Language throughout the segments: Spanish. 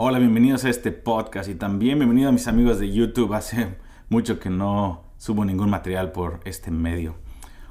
Hola, bienvenidos a este podcast y también bienvenidos a mis amigos de YouTube. Hace mucho que no subo ningún material por este medio.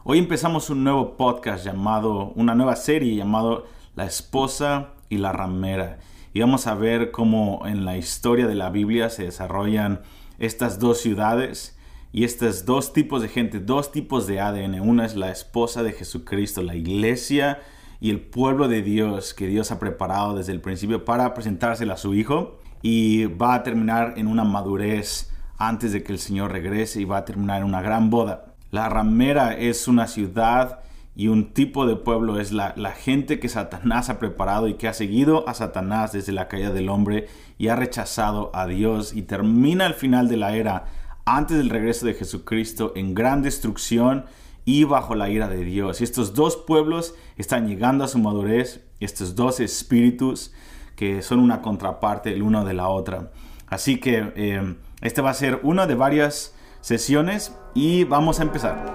Hoy empezamos un nuevo podcast llamado, una nueva serie llamado La esposa y la ramera. Y vamos a ver cómo en la historia de la Biblia se desarrollan estas dos ciudades y estos dos tipos de gente, dos tipos de ADN. Una es la esposa de Jesucristo, la iglesia y el pueblo de Dios que Dios ha preparado desde el principio para presentársela a su Hijo y va a terminar en una madurez antes de que el Señor regrese y va a terminar en una gran boda. La ramera es una ciudad y un tipo de pueblo es la, la, gente que Satanás ha preparado y que ha seguido a Satanás desde la caída del hombre y ha rechazado a Dios y termina el final de la era antes del regreso de Jesucristo en gran destrucción y bajo la ira de Dios. Y estos dos pueblos están llegando a su madurez, estos dos espíritus que son una contraparte el uno de la otra. Así que eh, este va a ser una de varias sesiones y vamos a empezar.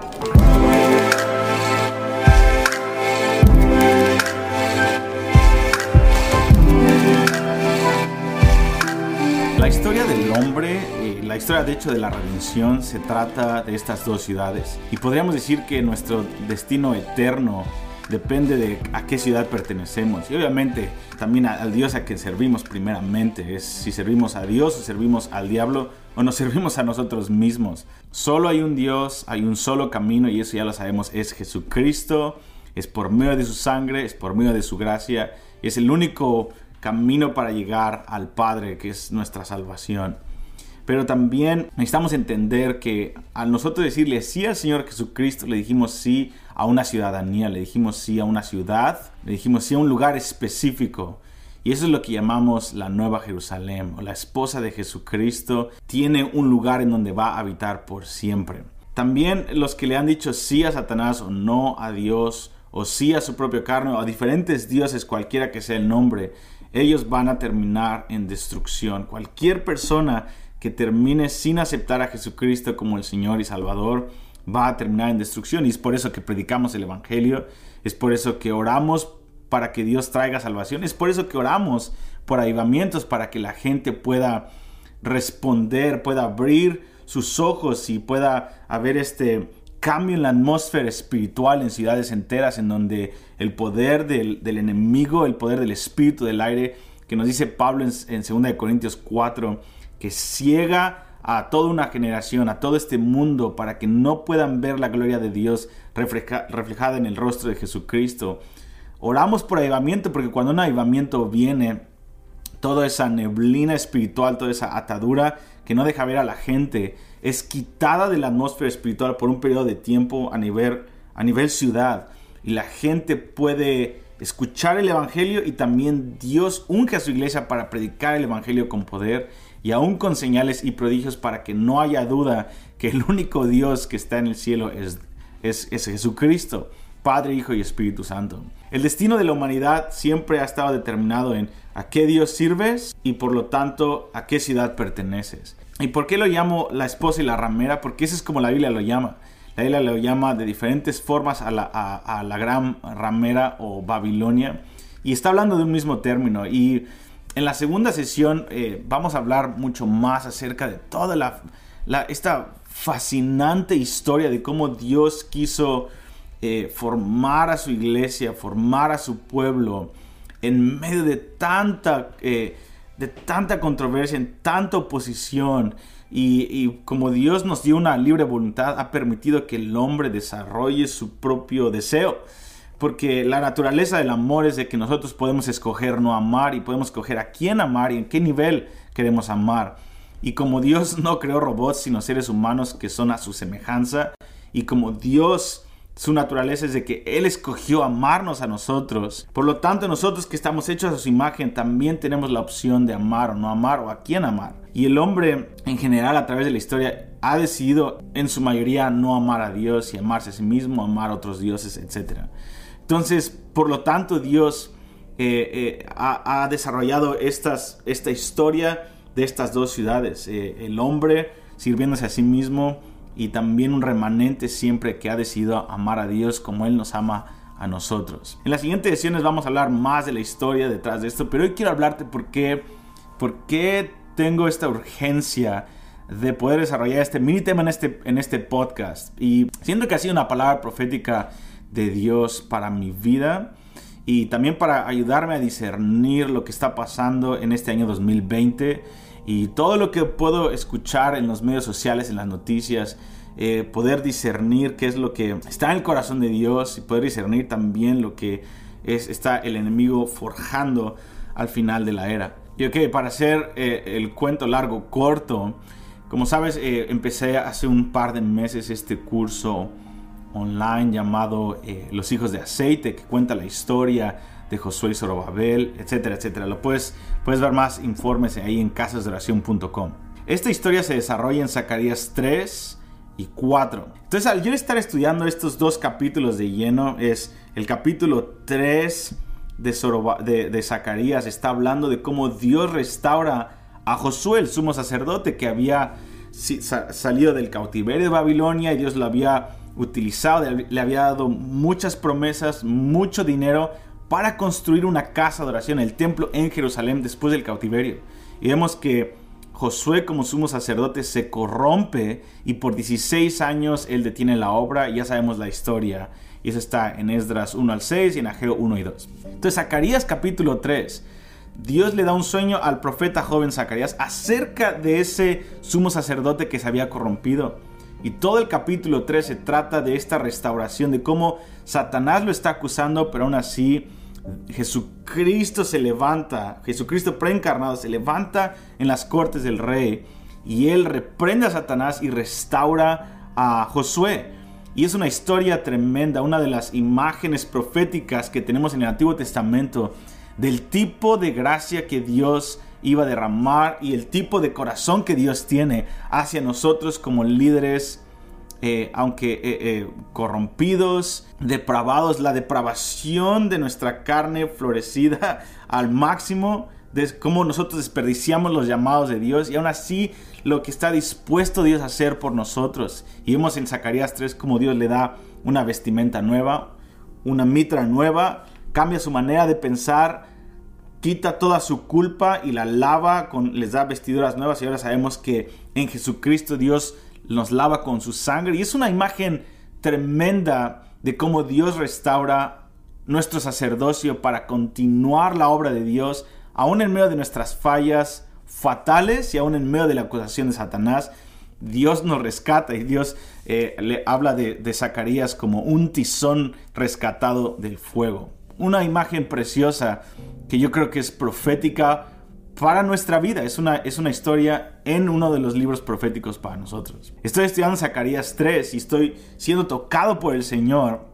La historia del hombre, la historia de hecho de la redención se trata de estas dos ciudades y podríamos decir que nuestro destino eterno depende de a qué ciudad pertenecemos y obviamente también al Dios a quien servimos primeramente, es si servimos a Dios o servimos al diablo o nos servimos a nosotros mismos. Solo hay un Dios, hay un solo camino y eso ya lo sabemos, es Jesucristo, es por medio de su sangre, es por medio de su gracia, es el único camino para llegar al Padre, que es nuestra salvación. Pero también necesitamos entender que al nosotros decirle sí al Señor Jesucristo, le dijimos sí a una ciudadanía, le dijimos sí a una ciudad, le dijimos sí a un lugar específico. Y eso es lo que llamamos la Nueva Jerusalén, o la esposa de Jesucristo, tiene un lugar en donde va a habitar por siempre. También los que le han dicho sí a Satanás o no a Dios, o sí a su propio carne, o a diferentes dioses, cualquiera que sea el nombre, ellos van a terminar en destrucción. Cualquier persona que termine sin aceptar a Jesucristo como el Señor y Salvador va a terminar en destrucción. Y es por eso que predicamos el Evangelio, es por eso que oramos para que Dios traiga salvación, es por eso que oramos por avivamientos, para que la gente pueda responder, pueda abrir sus ojos y pueda haber este cambio en la atmósfera espiritual en ciudades enteras en donde el poder del, enemigo, el poder del espíritu del aire, que nos dice Pablo en, en 2 Corintios 4, que ciega a toda una generación, a todo este mundo, para que no puedan ver la gloria de Dios reflejada en el rostro de Jesucristo. Oramos por avivamiento, porque cuando un avivamiento viene, toda esa neblina espiritual, toda esa atadura que no deja ver a la gente, es quitada de la atmósfera espiritual por un periodo de tiempo a nivel, a nivel ciudad. Y la gente puede escuchar el Evangelio y también Dios unge a su iglesia para predicar el Evangelio con poder y aún con señales y prodigios para que no haya duda que el único Dios que está en el cielo es, es, es Jesucristo, Padre, Hijo y Espíritu Santo. El destino de la humanidad siempre ha estado determinado en a qué Dios sirves y por lo tanto a qué ciudad perteneces. ¿Y por qué lo llamo la esposa y la ramera? Porque eso es como la Biblia lo llama. La Biblia lo llama de diferentes formas a la, a, la gran ramera o Babilonia. Y está hablando de un mismo término. Y en la segunda sesión eh, vamos a hablar mucho más acerca de toda la, esta fascinante historia de cómo Dios quiso eh, formar a su iglesia, formar a su pueblo en medio de tanta... Eh, de tanta controversia, en tanta oposición. Y, como Dios nos dio una libre voluntad, ha permitido que el hombre desarrolle su propio deseo. Porque la naturaleza del amor es de que nosotros podemos escoger no amar y podemos escoger a quién amar y en qué nivel queremos amar. Y como Dios no creó robots, sino seres humanos que son a su semejanza, y como Dios su naturaleza es de que Él escogió amarnos a nosotros. Por lo tanto, nosotros que estamos hechos a su imagen, también tenemos la opción de amar o no amar o a quién amar. Y el hombre en general a través de la historia ha decidido en su mayoría no amar a Dios y amarse a sí mismo, amar a otros dioses, etc. Entonces, por lo tanto, Dios eh, eh, ha, desarrollado esta historia de estas dos ciudades. Eh, el hombre sirviéndose a sí mismo y también un remanente siempre que ha decidido amar a Dios como Él nos ama a nosotros. En las siguientes sesiones vamos a hablar más de la historia detrás de esto, pero hoy quiero hablarte ¿Por qué tengo esta urgencia de poder desarrollar este mini tema en este, en este podcast? Y siento que ha sido una palabra profética de Dios para mi vida y también para ayudarme a discernir lo que está pasando en este año 2020 y todo lo que puedo escuchar en los medios sociales, en las noticias, eh, poder discernir qué es lo que está en el corazón de Dios y poder discernir también lo que es, está el enemigo forjando al final de la era. Y ok, para hacer eh, el cuento largo, corto, como sabes, eh, empecé hace un par de meses este curso online llamado Los hijos de aceite, que cuenta la historia de Josué y Zorobabel, etcétera, etcétera. Lo puedes, puedes ver más informes ahí en casasdeoración.com. Esta historia se desarrolla en Zacarías 3 y 4. Entonces, al yo estar estudiando estos dos capítulos de lleno, es el capítulo 3 de, de, Zacarías, está hablando de cómo Dios restaura a Josué, el sumo sacerdote, que había salido del cautiverio de Babilonia y Dios lo había utilizado, le había dado muchas promesas, mucho dinero para construir una casa de oración, el templo en Jerusalén después del cautiverio. Y vemos que Josué como sumo sacerdote se corrompe y por 16 años él detiene la obra, ya sabemos la historia. Y eso está en Esdras 1 al 6 y en Ageo 1 y 2. Entonces Zacarías capítulo 3. Dios le da un sueño al profeta joven Zacarías acerca de ese sumo sacerdote que se había corrompido. Y todo el capítulo 3 se trata de esta restauración, de cómo Satanás lo está acusando, pero aún así Jesucristo se levanta, Jesucristo preencarnado se levanta en las cortes del rey y él reprende a Satanás y restaura a Josué. Y es una historia tremenda, una de las imágenes proféticas que tenemos en el Antiguo Testamento del tipo de gracia que Dios iba a derramar y el tipo de corazón que Dios tiene hacia nosotros como líderes eh, aunque eh, eh, corrompidos, depravados, la depravación de nuestra carne florecida al máximo, de cómo nosotros desperdiciamos los llamados de Dios y aún así lo que está dispuesto Dios a hacer por nosotros. Y vemos en Zacarías 3 cómo Dios le da una vestimenta nueva, una mitra nueva, cambia su manera de pensar, quita toda su culpa y la lava, con, les da vestiduras nuevas y ahora sabemos que en Jesucristo Dios nos lava con su sangre. Y es una imagen tremenda de cómo Dios restaura nuestro sacerdocio para continuar la obra de Dios, aún en medio de nuestras fallas fatales y aún en medio de la acusación de Satanás. Dios nos rescata y Dios eh, le habla de, de Zacarías como un tizón rescatado del fuego. Una imagen preciosa que yo creo que es profética para nuestra vida. Es una, es una historia en uno de los libros proféticos para nosotros. Estoy estudiando Zacarías 3 y estoy siendo tocado por el Señor.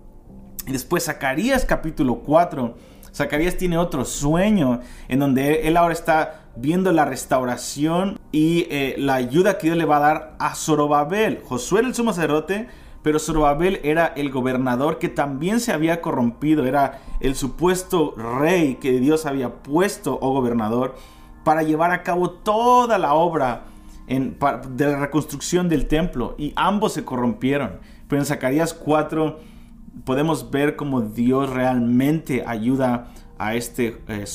Y después Zacarías capítulo 4. Zacarías tiene otro sueño en donde él ahora está viendo la restauración y eh, la ayuda que Dios le va a dar a Zorobabel. Josué el sumo sacerdote, pero Zorobabel era el gobernador que también se había corrompido, era el supuesto rey que Dios había puesto o gobernador para llevar a cabo toda la obra de la reconstrucción del templo y ambos se corrompieron. Pero en Zacarías 4 podemos ver cómo Dios realmente ayuda a este eh,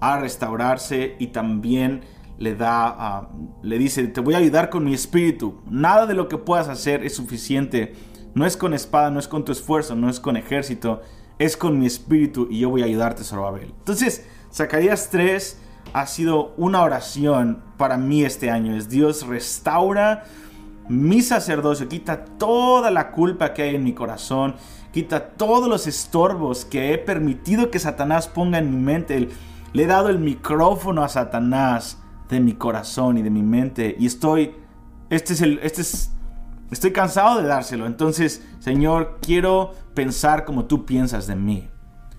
a restaurarse y también le da, le dice, te voy a ayudar con mi espíritu. Nada de lo que puedas hacer es suficiente. No es con espada, no es con tu esfuerzo, no es con ejército, es con mi espíritu y yo voy a ayudarte, Sorbabel. Entonces, Zacarías 3 ha sido una oración para mí este año. Es Dios restaura mi sacerdocio, quita toda la culpa que hay en mi corazón, quita todos los estorbos que he permitido que Satanás ponga en mi mente. Le he dado el micrófono a Satanás de mi corazón y de mi mente y estoy, este es el, este es, estoy cansado de dárselo. Entonces, Señor, quiero pensar como tú piensas de mí.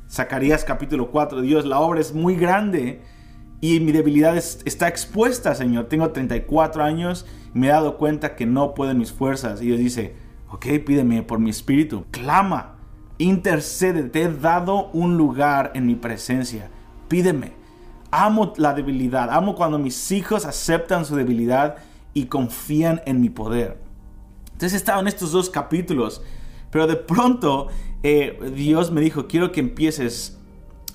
Zacarías capítulo 4, Dios, la obra es muy grande y mi debilidad está expuesta, Señor. Tengo 34 años y me he dado cuenta que no puedo en mis fuerzas. Y Dios dice, ok, pídeme por mi espíritu. Clama, intercede, te he dado un lugar en mi presencia. Pídeme. Amo la debilidad, amo cuando mis hijos aceptan su debilidad y confían en mi poder. Entonces he estado en estos dos capítulos, pero de pronto eh, Dios me dijo, quiero que empieces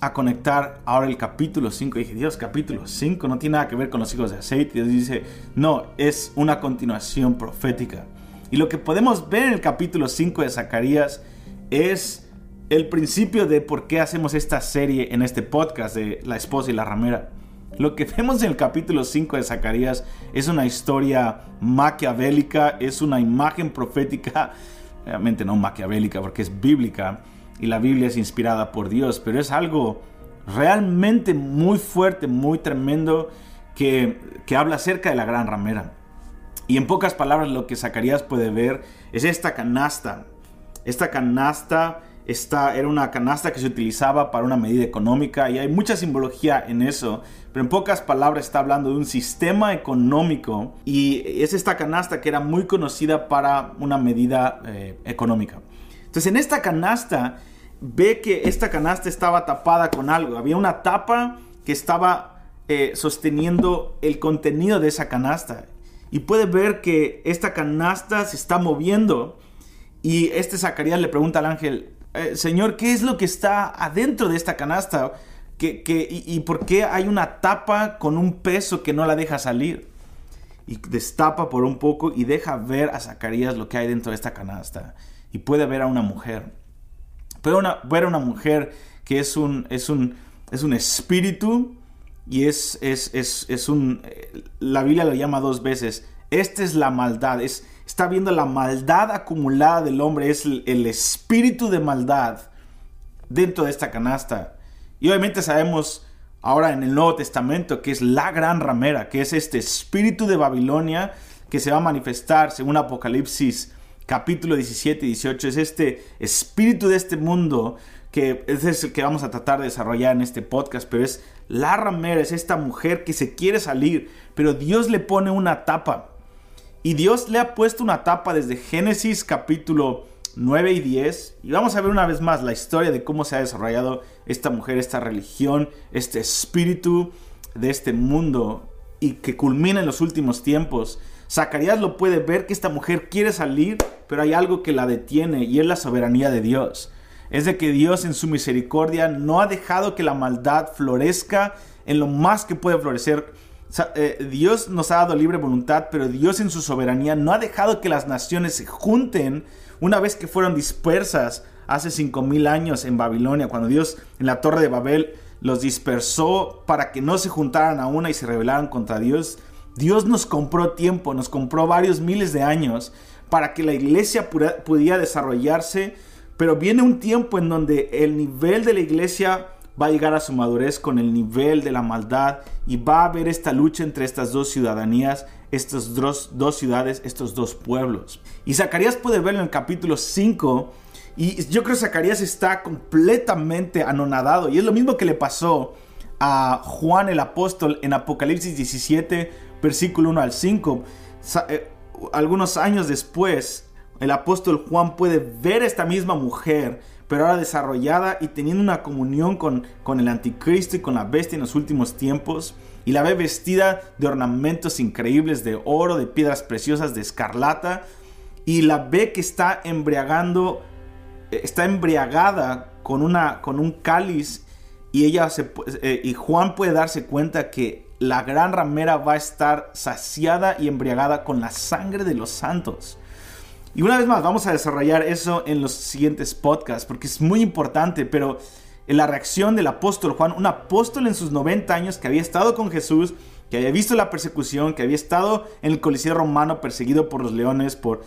a conectar ahora el capítulo 5. Dije, Dios, capítulo 5 no tiene nada que ver con los hijos de aceite. Dios dice, no, es una continuación profética. Y lo que podemos ver en el capítulo 5 de Zacarías es el principio de por qué hacemos esta serie en este podcast de la esposa y la ramera. Lo que vemos en el capítulo 5 de Zacarías es una historia maquiavélica, es una imagen profética, realmente no maquiavélica porque es bíblica y la Biblia es inspirada por Dios, pero es algo realmente muy fuerte, muy tremendo que, que habla acerca de la gran ramera. Y en pocas palabras lo que Zacarías puede ver es esta canasta. Esta canasta esta era una canasta que se utilizaba para una medida económica y hay mucha simbología en eso, pero en pocas palabras está hablando de un sistema económico y es esta canasta que era muy conocida para una medida eh, económica. Entonces en esta canasta ve que esta canasta estaba tapada con algo, había una tapa que estaba eh, sosteniendo el contenido de esa canasta y puede ver que esta canasta se está moviendo y este Zacarías le pregunta al ángel, eh, Señor, ¿qué es lo que está adentro de esta canasta? ¿Qué, y, por qué hay una tapa con un peso que no la deja salir? Y destapa por un poco y deja ver a Zacarías lo que hay dentro de esta canasta. Y puede ver a una mujer. Puede ver a una mujer que es un, es un, es un espíritu y es, es, es, es un... La Biblia lo llama dos veces. Esta es la maldad. Es, está viendo la maldad acumulada del hombre, es el, espíritu de maldad dentro de esta canasta. Y obviamente sabemos ahora en el Nuevo Testamento que es la gran ramera, que es este espíritu de Babilonia que se va a manifestar según Apocalipsis capítulo 17 y 18. Es este espíritu de este mundo que es el que vamos a tratar de desarrollar en este podcast, pero es la ramera, es esta mujer que se quiere salir, pero Dios le pone una tapa. Y Dios le ha puesto una tapa desde Génesis capítulo 9 y 10. Y vamos a ver una vez más la historia de cómo se ha desarrollado esta mujer, esta religión, este espíritu de este mundo y que culmina en los últimos tiempos. Zacarías lo puede ver que esta mujer quiere salir, pero hay algo que la detiene y es la soberanía de Dios. Es de que Dios en su misericordia no ha dejado que la maldad florezca en lo más que puede florecer eh, Dios nos ha dado libre voluntad, pero Dios en su soberanía no ha dejado que las naciones se junten una vez que fueron dispersas hace cinco mil años en Babilonia, cuando Dios en la torre de Babel los dispersó para que no se juntaran a una y se rebelaran contra Dios. Dios nos compró tiempo, nos compró varios miles de años para que la iglesia pudiera desarrollarse, pero viene un tiempo en donde el nivel de la iglesia va a llegar a su madurez con el nivel de la maldad y va a haber esta lucha entre estas dos ciudadanías, estas dos, dos ciudades, estos dos pueblos. Y Zacarías puede verlo en el capítulo 5 y yo creo que Zacarías está completamente anonadado y es lo mismo que le pasó a Juan el apóstol en Apocalipsis 17, versículo 1 al 5. Eh, algunos años después, el apóstol Juan puede ver a esta misma mujer pero ahora desarrollada y teniendo una comunión con, con el anticristo y con la bestia en los últimos tiempos. Y la ve vestida de ornamentos increíbles, de oro, de piedras preciosas, de escarlata. Y la ve que está embriagando, eh, está embriagada con, una, con un cáliz. Y, ella eh, y Juan puede darse cuenta que la gran ramera va a estar saciada y embriagada con la sangre de los santos. Y una vez más, vamos a desarrollar eso en los siguientes podcasts, porque es muy importante, pero en la reacción del apóstol Juan, un apóstol en sus 90 años que había estado con Jesús, que había visto la persecución, que había estado en el Coliseo romano perseguido por los leones, por...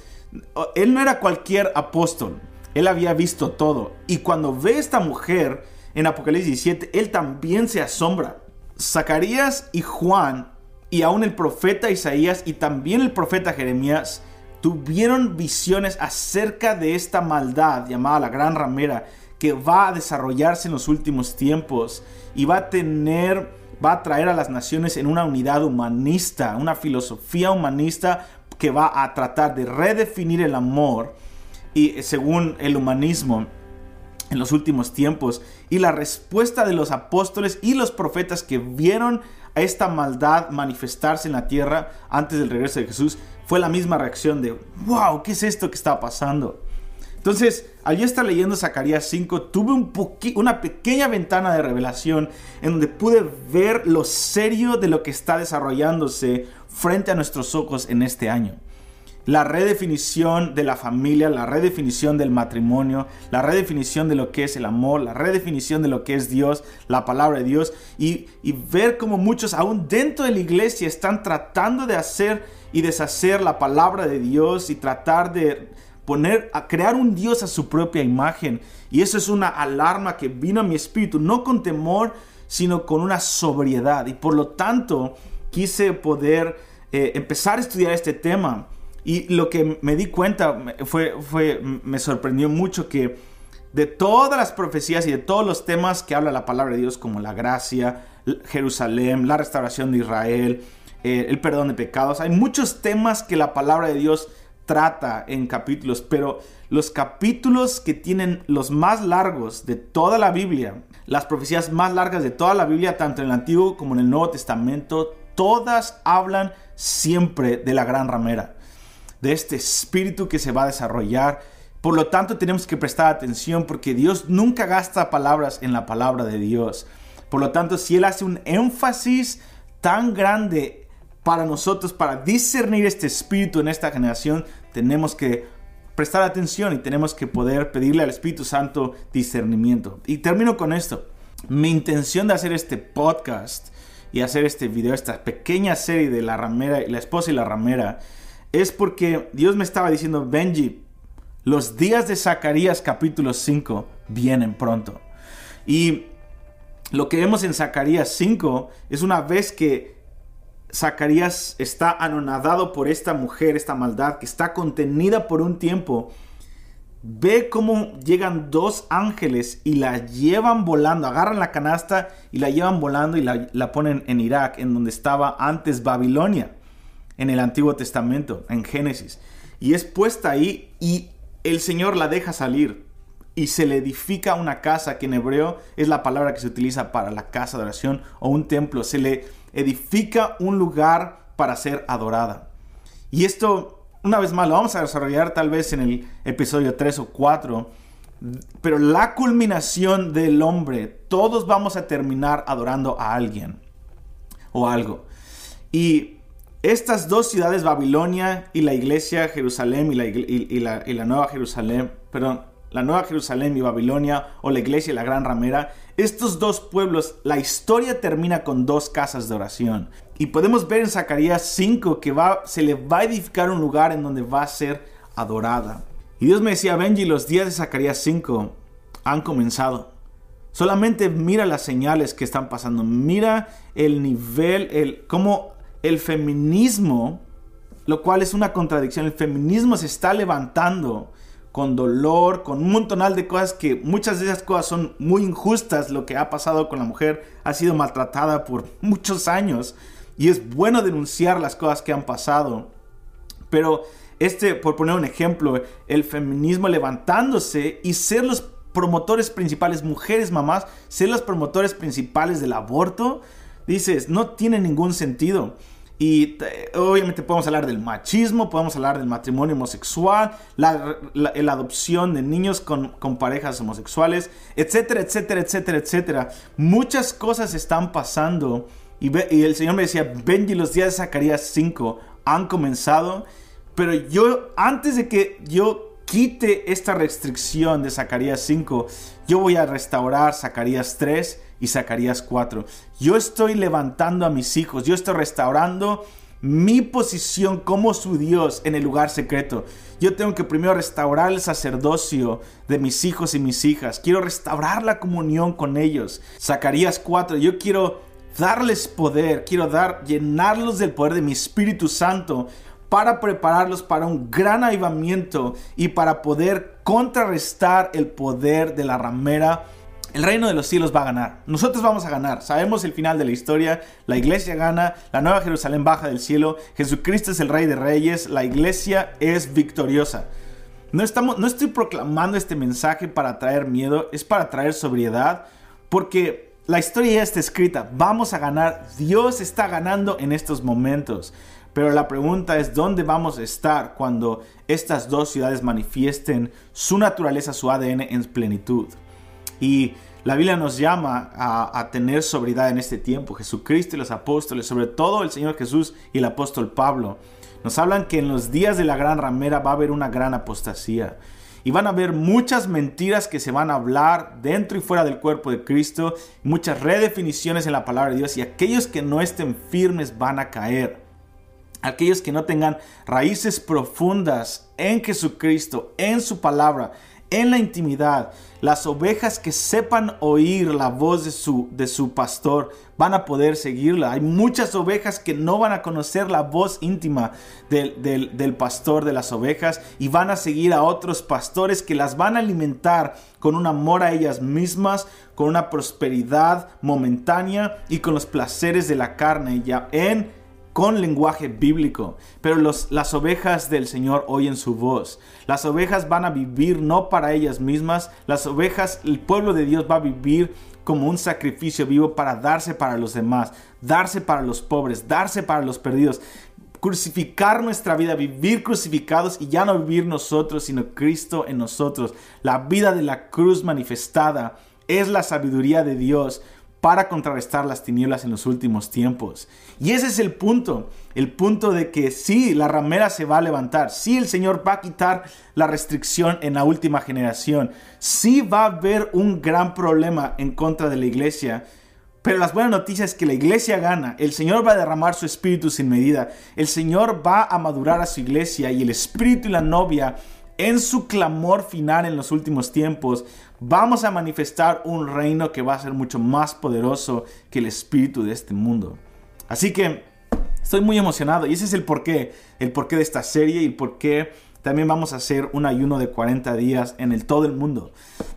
Él no era cualquier apóstol, él había visto todo. Y cuando ve esta mujer en Apocalipsis 17, él también se asombra. Zacarías y Juan, y aún el profeta Isaías y también el profeta Jeremías, tuvieron visiones acerca de esta maldad llamada la gran ramera que va a desarrollarse en los últimos tiempos y va a tener, va a traer a las naciones en una unidad humanista, una filosofía humanista que va a tratar de redefinir el amor y según el humanismo en los últimos tiempos. Y la respuesta de los apóstoles y los profetas que vieron esta maldad manifestarse en la tierra antes del regreso de Jesús fue la misma reacción de, wow, ¿qué es esto que está pasando? Entonces al yo estar leyendo Zacarías 5, tuve un una pequeña ventana de revelación en donde pude ver lo serio de lo que está desarrollándose frente a nuestros ojos en este año la redefinición de la familia, la redefinición del matrimonio, la redefinición de lo que es el amor, la redefinición de lo que es Dios, la palabra de Dios, y, ver cómo muchos aún dentro de la iglesia están tratando de hacer y deshacer la palabra de Dios y tratar de poner, a crear un Dios a su propia imagen. Y eso es una alarma que vino a mi espíritu, no con temor, sino con una sobriedad. Y por lo tanto, quise poder eh, empezar a estudiar este tema y lo que me di cuenta fue, me sorprendió mucho que de todas las profecías y de todos los temas que habla la palabra de Dios, como la gracia, Jerusalén, la restauración de Israel, eh, el perdón de pecados, hay muchos temas que la palabra de Dios trata en capítulos, pero los capítulos que tienen los más largos de toda la Biblia, las profecías más largas de toda la Biblia, tanto en el Antiguo como en el Nuevo Testamento, todas hablan siempre de la gran ramera de este espíritu que se va a desarrollar. Por lo tanto, tenemos que prestar atención porque Dios nunca gasta palabras en la palabra de Dios. Por lo tanto, si Él hace un énfasis tan grande para nosotros, para discernir este espíritu en esta generación, tenemos que prestar atención y tenemos que poder pedirle al Espíritu Santo discernimiento. Y termino con esto. Mi intención de hacer este podcast y hacer este video, esta pequeña serie de la ramera, la esposa y la ramera, es porque Dios me estaba diciendo, Benji, los días de Zacarías capítulo 5 vienen pronto. Y lo que vemos en Zacarías 5 es una vez que Zacarías está anonadado por esta mujer, esta maldad, que está contenida por un tiempo. Ve cómo llegan dos ángeles y la llevan volando, agarran la canasta y la llevan volando y la, la ponen en Irak, en donde estaba antes Babilonia en el Antiguo Testamento, en Génesis. Y es puesta ahí y el Señor la deja salir y se le edifica una casa, que en hebreo es la palabra que se utiliza para la casa de oración o un templo. Se le edifica un lugar para ser adorada. Y esto, una vez más, lo vamos a desarrollar tal vez en el episodio 3 o 4. Pero la culminación del hombre, todos vamos a terminar adorando a alguien o algo. Y estas dos ciudades, Babilonia y la iglesia Jerusalén y la, y, la, Nueva Jerusalén, perdón, la Nueva Jerusalén y Babilonia o la iglesia y la Gran Ramera, estos dos pueblos, la historia termina con dos casas de oración. Y podemos ver en Zacarías 5 que va, se le va a edificar un lugar en donde va a ser adorada. Y Dios me decía, Benji, los días de Zacarías 5 han comenzado. Solamente mira las señales que están pasando. Mira el nivel, el cómo el feminismo, lo cual es una contradicción, el feminismo se está levantando con dolor, con un montonal de cosas que muchas de esas cosas son muy injustas. Lo que ha pasado con la mujer ha sido maltratada por muchos años y es bueno denunciar las cosas que han pasado. Pero este, por poner un ejemplo, el feminismo levantándose y ser los promotores principales, mujeres, mamás, ser los promotores principales del aborto, dices, no tiene ningún sentido. Y obviamente podemos hablar del machismo, podemos hablar del matrimonio homosexual, la, adopción de niños con, parejas homosexuales, etcétera, etcétera, etcétera, etcétera. Muchas cosas están pasando. Y, y el Señor me decía, Benji, los días de Zacarías 5 han comenzado. Pero yo, antes de que yo quite esta restricción de Zacarías 5, yo voy a restaurar Zacarías 3 y Zacarías 4. Yo estoy levantando a mis hijos, yo estoy restaurando mi posición como su Dios en el lugar secreto. Yo tengo que primero restaurar el sacerdocio de mis hijos y mis hijas. Quiero restaurar la comunión con ellos. Zacarías 4, yo quiero darles poder, quiero dar llenarlos del poder de mi Espíritu Santo para prepararlos para un gran avivamiento y para poder contrarrestar el poder de la ramera el reino de los cielos va a ganar. Nosotros vamos a ganar. Sabemos el final de la historia. La iglesia gana. La nueva Jerusalén baja del cielo. Jesucristo es el rey de reyes. La iglesia es victoriosa. No, estamos, no estoy proclamando este mensaje para traer miedo. Es para traer sobriedad. Porque la historia ya está escrita. Vamos a ganar. Dios está ganando en estos momentos. Pero la pregunta es, ¿dónde vamos a estar cuando estas dos ciudades manifiesten su naturaleza, su ADN en plenitud? Y la Biblia nos llama a, tener sobriedad en este tiempo. Jesucristo y los apóstoles, sobre todo el Señor Jesús y el apóstol Pablo, nos hablan que en los días de la gran ramera va a haber una gran apostasía. Y van a haber muchas mentiras que se van a hablar dentro y fuera del cuerpo de Cristo, muchas redefiniciones en la palabra de Dios y aquellos que no estén firmes van a caer. Aquellos que no tengan raíces profundas en Jesucristo, en su palabra, en la intimidad. Las ovejas que sepan oír la voz de su, de su pastor van a poder seguirla. Hay muchas ovejas que no van a conocer la voz íntima del, del, del, pastor de las ovejas y van a seguir a otros pastores que las van a alimentar con un amor a ellas mismas, con una prosperidad momentánea y con los placeres de la carne ya en con lenguaje bíblico, pero las ovejas del Señor oyen su voz. Las ovejas van a vivir no para ellas mismas, las ovejas, el pueblo de Dios va a vivir como un sacrificio vivo para darse para los demás, darse para los pobres, darse para los perdidos, crucificar nuestra vida, vivir crucificados y ya no vivir nosotros, sino Cristo en nosotros. La vida de la cruz manifestada es la sabiduría de Dios para contrarrestar las tinieblas en los últimos tiempos. Y ese es el punto, el punto de que sí, la ramera se va a levantar, sí, el Señor va a quitar la restricción en la última generación, sí va a haber un gran problema en contra de la iglesia, pero las buenas noticias es que la iglesia gana, el Señor va a derramar su espíritu sin medida, el Señor va a madurar a su iglesia y el espíritu y la novia en su clamor final en los últimos tiempos, vamos a manifestar un reino que va a ser mucho más poderoso que el espíritu de este mundo. Así que estoy muy emocionado y ese es el porqué, el porqué de esta serie y el porqué también vamos a hacer un ayuno de 40 días en el todo el mundo.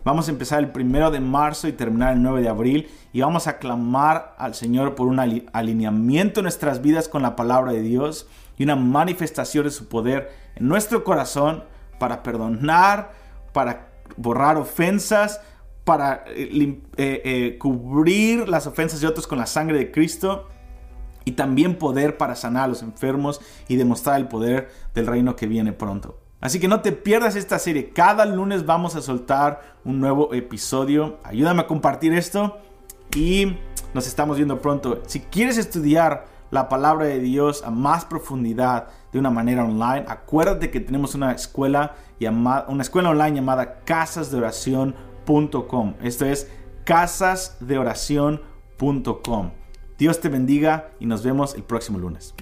Vamos a empezar el primero de marzo y terminar el 9 de abril y vamos a clamar al Señor por un alineamiento en nuestras vidas con la palabra de Dios y una manifestación de su poder en nuestro corazón para perdonar, para borrar ofensas, para eh, eh, eh, cubrir las ofensas de otros con la sangre de Cristo y también poder para sanar a los enfermos y demostrar el poder del reino que viene pronto. Así que no te pierdas esta serie. Cada lunes vamos a soltar un nuevo episodio. Ayúdame a compartir esto y nos estamos viendo pronto. Si quieres estudiar la palabra de Dios a más profundidad de una manera online, acuérdate que tenemos una escuela llamada, una escuela online llamada casasdeoración.com. Esto es casasdeoración.com. Dios te bendiga y nos vemos el próximo lunes.